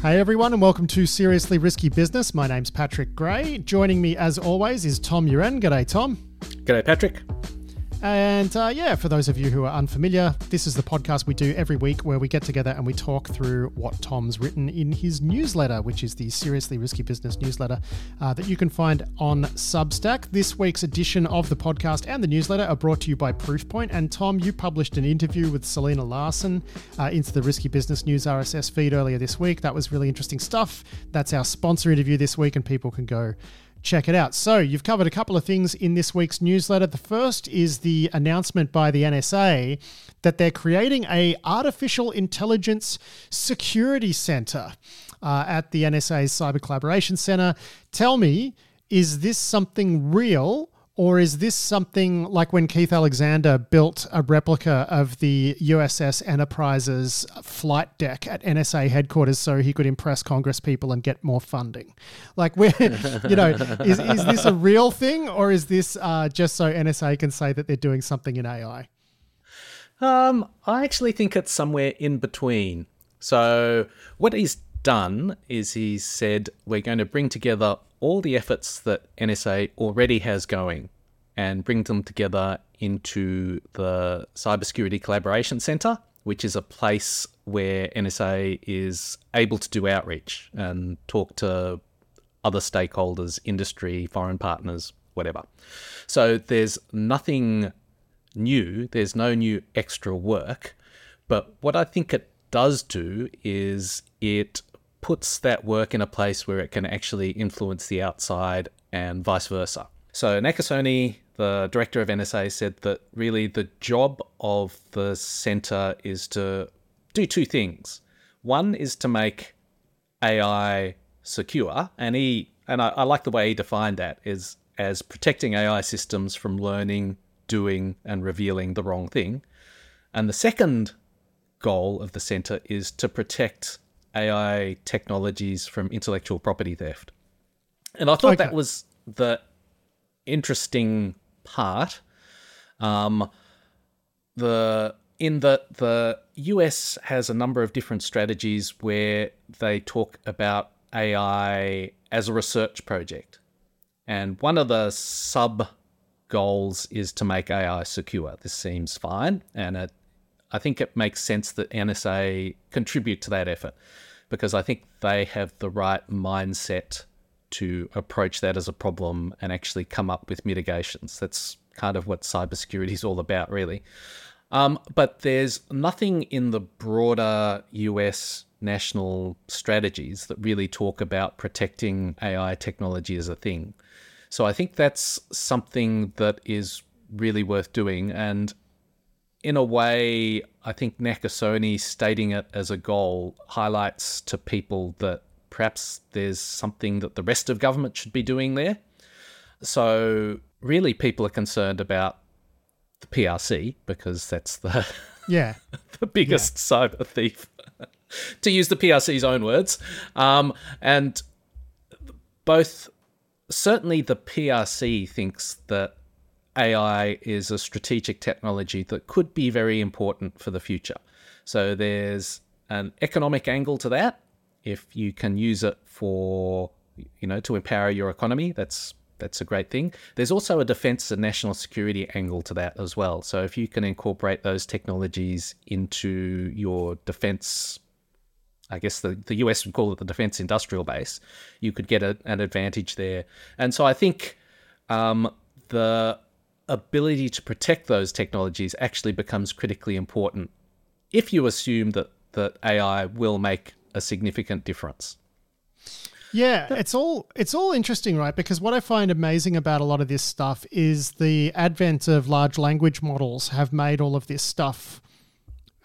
Hey everyone, and welcome to Seriously Risky Business. My name's Patrick Gray. Joining me, as always, is Tom Uren. G'day, Tom. G'day, Patrick. And uh, yeah, for those of you who are unfamiliar, this is the podcast we do every week where we get together and we talk through what Tom's written in his newsletter, which is the Seriously Risky Business newsletter uh, that you can find on Substack. This week's edition of the podcast and the newsletter are brought to you by Proofpoint. And Tom, you published an interview with Selena Larson uh, into the Risky Business News RSS feed earlier this week. That was really interesting stuff. That's our sponsor interview this week, and people can go check it out. So, you've covered a couple of things in this week's newsletter. The first is the announcement by the NSA that they're creating a artificial intelligence security center uh, at the NSA's Cyber Collaboration Center. Tell me, is this something real? Or is this something like when Keith Alexander built a replica of the USS Enterprise's flight deck at NSA headquarters so he could impress Congress people and get more funding? Like, where, you know, is, is this a real thing or is this uh, just so NSA can say that they're doing something in AI? Um, I actually think it's somewhere in between. So, what he's done is he said we're going to bring together all the efforts that NSA already has going and bring them together into the Cybersecurity Collaboration Centre, which is a place where NSA is able to do outreach and talk to other stakeholders, industry, foreign partners, whatever. So there's nothing new, there's no new extra work. But what I think it does do is it puts that work in a place where it can actually influence the outside and vice versa. So Nakasone, the director of NSA, said that really the job of the center is to do two things. One is to make AI secure, and he and I, I like the way he defined that is as protecting AI systems from learning, doing, and revealing the wrong thing. And the second goal of the center is to protect AI technologies from intellectual property theft. And I thought okay. that was the interesting part. Um, the in that the US has a number of different strategies where they talk about AI as a research project. And one of the sub goals is to make AI secure. This seems fine, and it, I think it makes sense that NSA contribute to that effort because I think they have the right mindset to approach that as a problem and actually come up with mitigations. That's kind of what cybersecurity is all about, really. Um, but there's nothing in the broader US national strategies that really talk about protecting AI technology as a thing. So I think that's something that is really worth doing. And in a way, I think Nakasone stating it as a goal highlights to people that perhaps there's something that the rest of government should be doing there. So really, people are concerned about the PRC because that's the yeah the biggest yeah. cyber thief, to use the PRC's own words, um, and both certainly the PRC thinks that AI is a strategic technology that could be very important for the future. So there's an economic angle to that. If you can use it for, you know, to empower your economy, that's that's a great thing. There's also a defense and national security angle to that as well. So if you can incorporate those technologies into your defense I guess the, the US would call it the defense industrial base, you could get a, an advantage there. And so I think um, the ability to protect those technologies actually becomes critically important if you assume that, that AI will make a significant difference. Yeah, it's all it's all interesting, right? Because what I find amazing about a lot of this stuff is the advent of large language models have made all of this stuff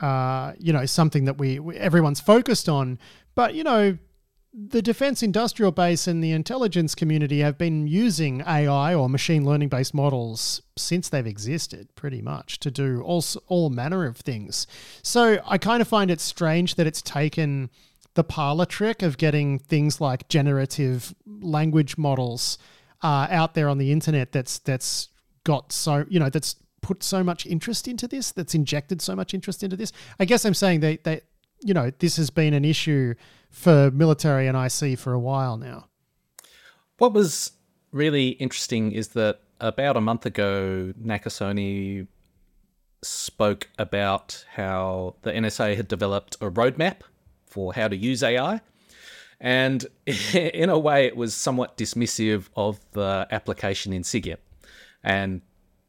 uh, you know, something that we, we everyone's focused on. But you know, the defense industrial base and the intelligence community have been using AI or machine learning based models since they've existed, pretty much, to do all, all manner of things. So I kind of find it strange that it's taken the parlor trick of getting things like generative language models uh, out there on the internet that's that's got so you know that's put so much interest into this, that's injected so much interest into this. I guess I'm saying they they you know, this has been an issue for military and IC for a while now. What was really interesting is that about a month ago, Nakasone spoke about how the NSA had developed a roadmap for how to use AI. And in a way, it was somewhat dismissive of the application in SIGINT. And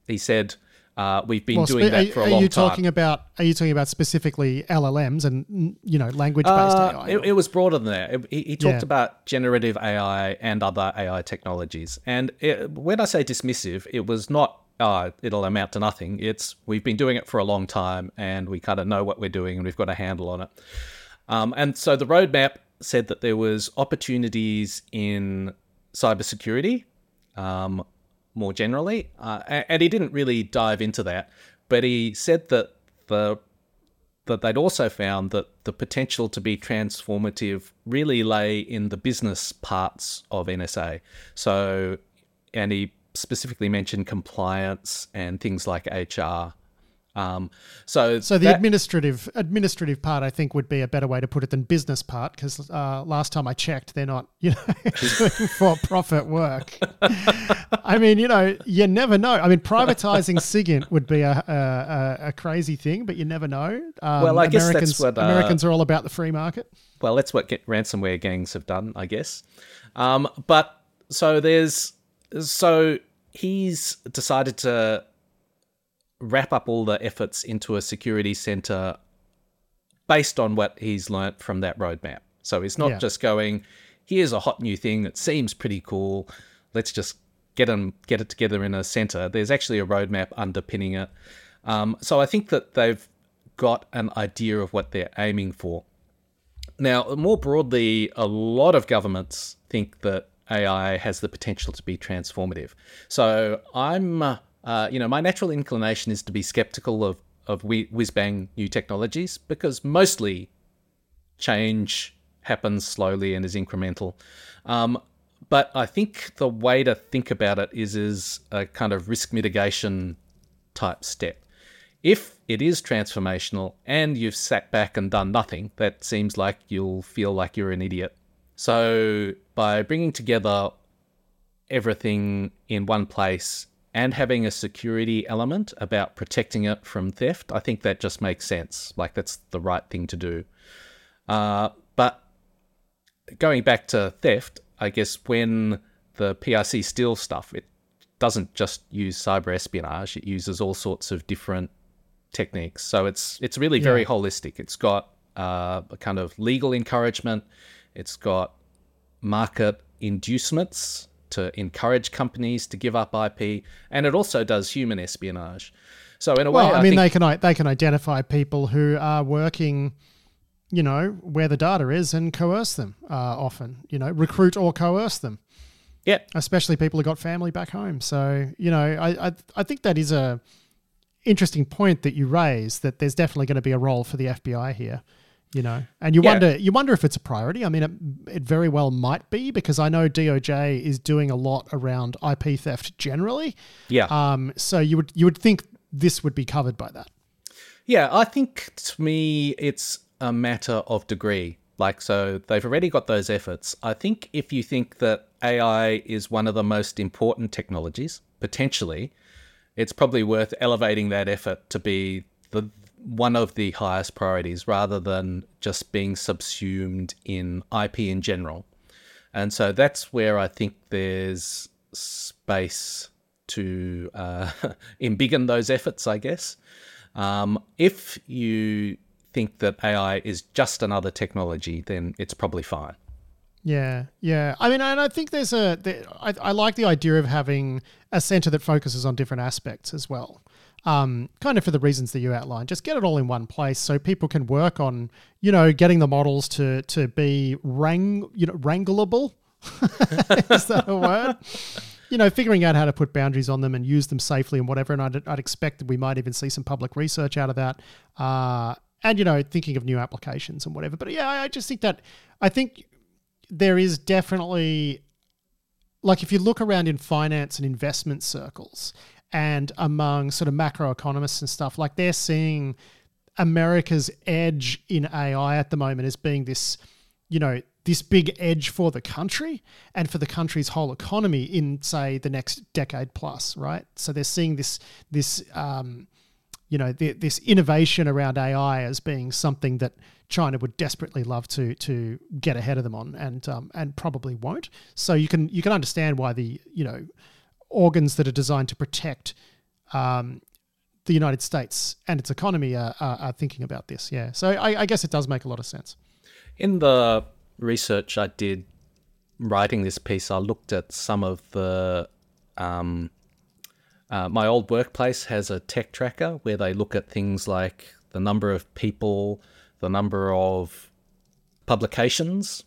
he said, uh, we've been well, doing that for a long time. Are you talking about? Are you talking about specifically LLMs and you know language based uh, AI? It, it, was broader than that. He, he talked yeah. about generative AI and other AI technologies. And it, when I say dismissive, it was not. Oh, it'll amount to nothing. It's we've been doing it for a long time, and we kind of know what we're doing, and we've got a handle on it. Um, and so the roadmap said that there was opportunities in cybersecurity, um, more generally, uh, and he didn't really dive into that, but he said that the that they'd also found that the potential to be transformative really lay in the business parts of NSA. So, and he specifically mentioned compliance and things like HR um, so so the that, administrative administrative part, I think, would be a better way to put it than business part, because uh, last time I checked, they're not you know doing for profit work. I mean, you know, you never know. I mean, privatizing SIGINT would be a, a, a crazy thing, but you never know. Um, well, I guess Americans, that's what uh, Americans are all about the free market. Well, that's what get ransomware gangs have done, I guess. Um, but so there's so he's decided to wrap up all the efforts into a security center based on what he's learnt from that roadmap. So he's not yeah. just going, here's a hot new thing that seems pretty cool. Let's just get them get it together in a center. There's actually a roadmap underpinning it. Um, so I think that they've got an idea of what they're aiming for. Now, more broadly, a lot of governments think that AI has the potential to be transformative. So I'm uh, uh, you know, my natural inclination is to be skeptical of of whiz bang new technologies because mostly change happens slowly and is incremental. Um, but I think the way to think about it is is a kind of risk mitigation type step. If it is transformational and you've sat back and done nothing, that seems like you'll feel like you're an idiot. So by bringing together everything in one place and having a security element about protecting it from theft, I think that just makes sense. Like that's the right thing to do. Uh, but going back to theft, I guess when the PRC steals stuff, it doesn't just use cyber espionage; it uses all sorts of different techniques. So it's it's really very yeah. holistic. It's got uh, a kind of legal encouragement. It's got market inducements to encourage companies to give up IP, and it also does human espionage. So in a well, way, I, I mean, they can they can identify people who are working, you know, where the data is, and coerce them. Uh, often, you know, recruit or coerce them. Yeah, especially people who got family back home. So you know, I I, I think that is a interesting point that you raise. That there's definitely going to be a role for the FBI here you know. And you yeah. wonder you wonder if it's a priority. I mean it, it very well might be because i know doj is doing a lot around ip theft generally. Yeah. Um so you would you would think this would be covered by that. Yeah i think to me it's a matter of degree. Like so they've already got those efforts. I think if you think that ai is one of the most important technologies potentially it's probably worth elevating that effort to be the one of the highest priorities rather than just being subsumed in IP in general. And so that's where I think there's space to uh, embiggen those efforts, I guess. Um, if you think that AI is just another technology, then it's probably fine. Yeah, yeah. I mean, and I think there's a. There, I, I like the idea of having a center that focuses on different aspects as well um, kind of for the reasons that you outlined. Just get it all in one place so people can work on, you know, getting the models to to be wrang, you know, wrangleable. Is that a word? you know, figuring out how to put boundaries on them and use them safely and whatever. And I'd, I'd expect that we might even see some public research out of that. Uh, and, you know, thinking of new applications and whatever. But yeah, I just think that, I think there is definitely, like, if you look around in finance and investment circles, and among sort of macroeconomists and stuff, like they're seeing America's edge in AI at the moment as being this, you know, this big edge for the country and for the country's whole economy in, say, the next decade plus, right? So they're seeing this this um, you know the, this innovation around AI as being something that China would desperately love to to get ahead of them on, and um, and probably won't. So you can you can understand why the you know organs that are designed to protect um, the United States and its economy are, are, are thinking about this. Yeah, so I, I, guess it does make a lot of sense. In the research I did writing this piece, I looked at some of the um, uh, my old workplace has a tech tracker where they look at things like the number of people, the number of publications,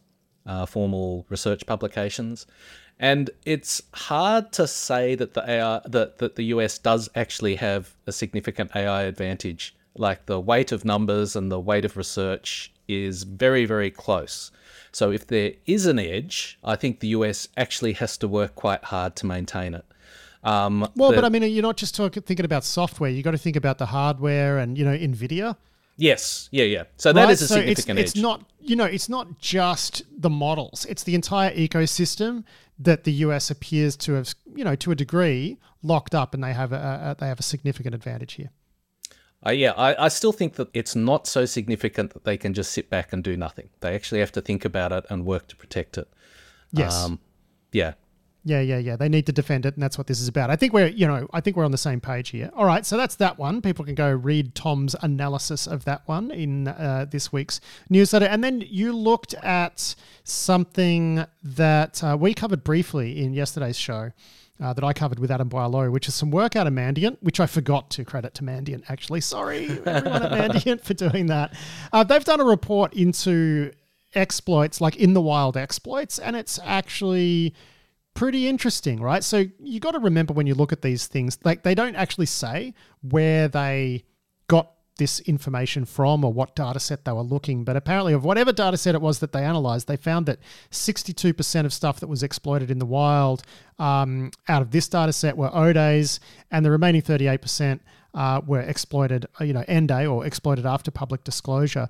uh, formal research publications, and it's hard to say that the AI that, that the US does actually have a significant AI advantage. Like the weight of numbers and the weight of research is very, very close. So if there is an edge, I think the US actually has to work quite hard to maintain it. Um, well, the, but I mean, you're not just talking, thinking about software. You got to think about the hardware and you know Nvidia. Yes, yeah, yeah. So that right? is a so significant it's, it's not, you know, it's not just the models. It's the entire ecosystem that the US appears to have, you know, to a degree, locked up, and they have a, a they have a significant advantage here. Uh, yeah, I, I still think that it's not so significant that they can just sit back and do nothing. They actually have to think about it and work to protect it. Yes. Um, yeah. Yeah, yeah, yeah. They need to defend it, and that's what this is about. I think we're, you know, I think we're on the same page here. All right, so that's that one. People can go read Tom's analysis of that one in uh, this week's newsletter, and then you looked at something that uh, we covered briefly in yesterday's show. Uh, that I covered with Adam Boileau, which is some work out of Mandiant, which I forgot to credit to Mandiant, actually. Sorry, everyone at Mandiant for doing that. Uh, they've done a report into exploits, like in the wild exploits, and it's actually pretty interesting, right? So you got to remember when you look at these things, like they don't actually say where they got this information from or what data set they were looking, but apparently of whatever data set it was that they analyzed, they found that 62% of stuff that was exploited in the wild um, out of this data set were ODAs, and the remaining 38% uh, were exploited, uh, you know, end day or exploited after public disclosure.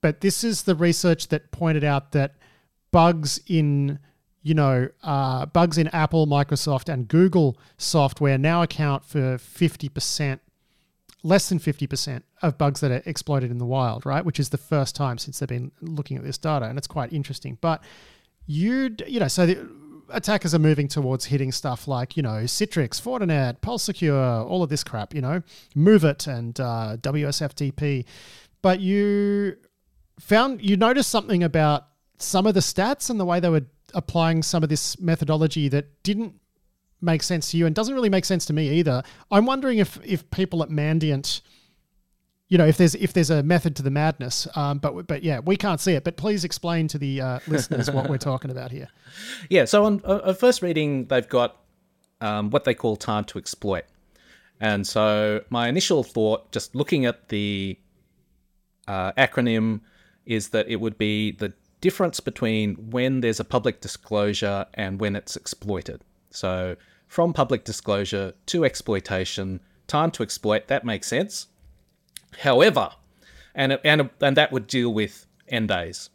But this is the research that pointed out that bugs in you know, uh, bugs in Apple, Microsoft, and Google software now account for 50%, less than 50% of bugs that are exploited in the wild, right? Which is the first time since they've been looking at this data. And it's quite interesting. But you'd, you know, so the attackers are moving towards hitting stuff like, you know, Citrix, Fortinet, PulseSecure, all of this crap, you know, MOVEit and uh, WSFTP. But you found, you noticed something about some of the stats and the way they were applying some of this methodology that didn't make sense to you and doesn't really make sense to me either. I'm wondering if if people at Mandiant, you know, if there's if there's a method to the madness. Um, but but yeah, we can't see it. But please explain to the uh, listeners what we're talking about here. Yeah. So on, on first reading, they've got um, what they call time to exploit. And so my initial thought, just looking at the uh, acronym, is that it would be the difference between when there's a public disclosure and when it's exploited. So, from public disclosure to exploitation, time to exploit, that makes sense. However, and, and, and that would deal with NDAYs.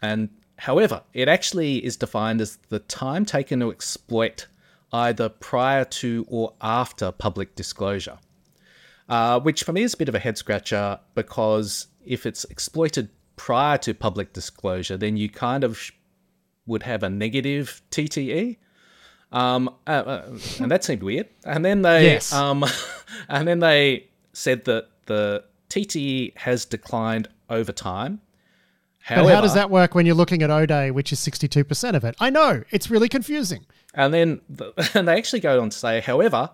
And however, it actually is defined as the time taken to exploit either prior to or after public disclosure. Uh, which for me is a bit of a head scratcher because if it's exploited prior to public disclosure, then you kind of would have a negative TTE. Um, uh, uh, and that seemed weird. And then they, yes. um, and then they said that the TTE has declined over time. However, but how does that work when you're looking at ODAY, which is 62% of it? I know it's really confusing. And then, the, and they actually go on to say, however,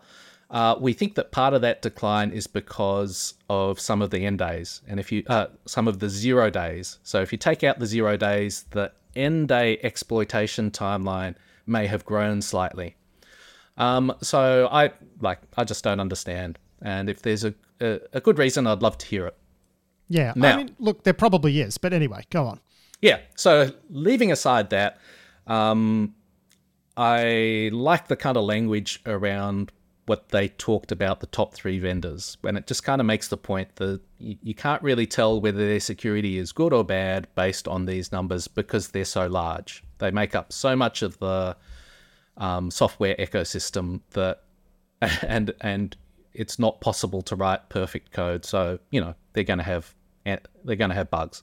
uh, we think that part of that decline is because of some of the end days, and if you uh, some of the zero days. So if you take out the zero days, the end day exploitation timeline may have grown slightly. Um, so I like I just don't understand, and if there's a, a, a good reason, I'd love to hear it. Yeah, now, I mean, look, there probably is, but anyway, go on. Yeah, so leaving aside that, um, I like the kind of language around what they talked about the top three vendors, and it just kind of makes the point that you, you can't really tell whether their security is good or bad based on these numbers because they're so large. They make up so much of the um, software ecosystem that, and and it's not possible to write perfect code. So you know they're going to have they're going to have bugs.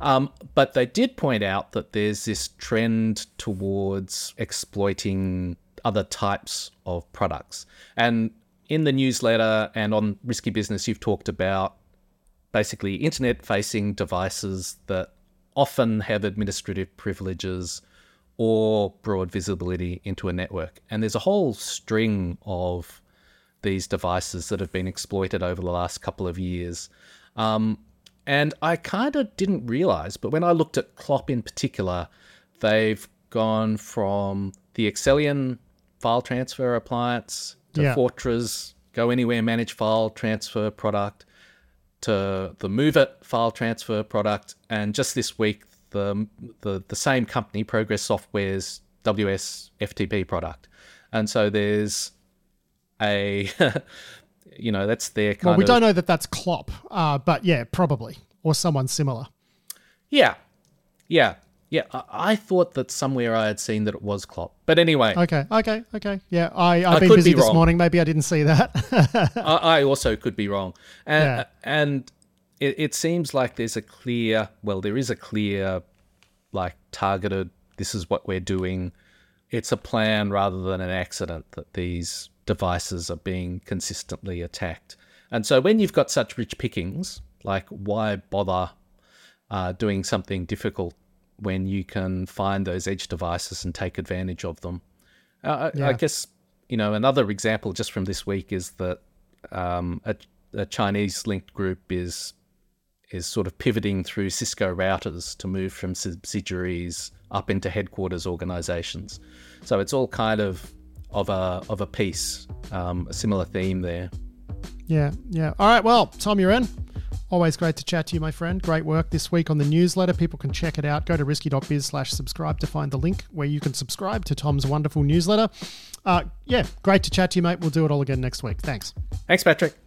Um, but they did point out that there's this trend towards exploiting other types of products. And in the newsletter and on Risky Business, you've talked about basically internet facing devices that often have administrative privileges or broad visibility into a network. And there's a whole string of these devices that have been exploited over the last couple of years. Um, and I kind of didn't realize, but when I looked at Clop in particular, they've gone from the Accellion file transfer appliance to yeah. Fortra's Go Anywhere Manage File Transfer product to the MOVEit file transfer product, and just this week the the, the same company, Progress Software's WS FTP product. And so there's a you know that's their kind of well we of, don't know that that's Clop uh, but yeah probably or someone similar yeah yeah yeah I, I, thought that somewhere i had seen that it was Clop but anyway. Okay okay okay. Yeah i i've been busy be this morning. Maybe i didn't see that. I, I, also could be wrong. And yeah. and it, it seems like there's a clear well there is a clear like targeted this is what we're doing. It's a plan rather than an accident that these devices are being consistently attacked. And so when you've got such rich pickings, like why bother uh, doing something difficult when you can find those edge devices and take advantage of them? Uh, yeah. I, I, guess you know another example just from this week is that um, a, a Chinese linked group is is sort of pivoting through Cisco routers to move from subsidiaries up into headquarters organizations. So it's all kind of of a of a piece, um, a similar theme there. Yeah, yeah. All right, well, Tom, you're in. Always great to chat to you, my friend. Great work this week on the newsletter. People can check it out. Go to risky.biz slash subscribe to find the link where you can subscribe to Tom's wonderful newsletter. Uh, yeah, great to chat to you, mate. We'll do it all again next week. Thanks. Thanks, Patrick.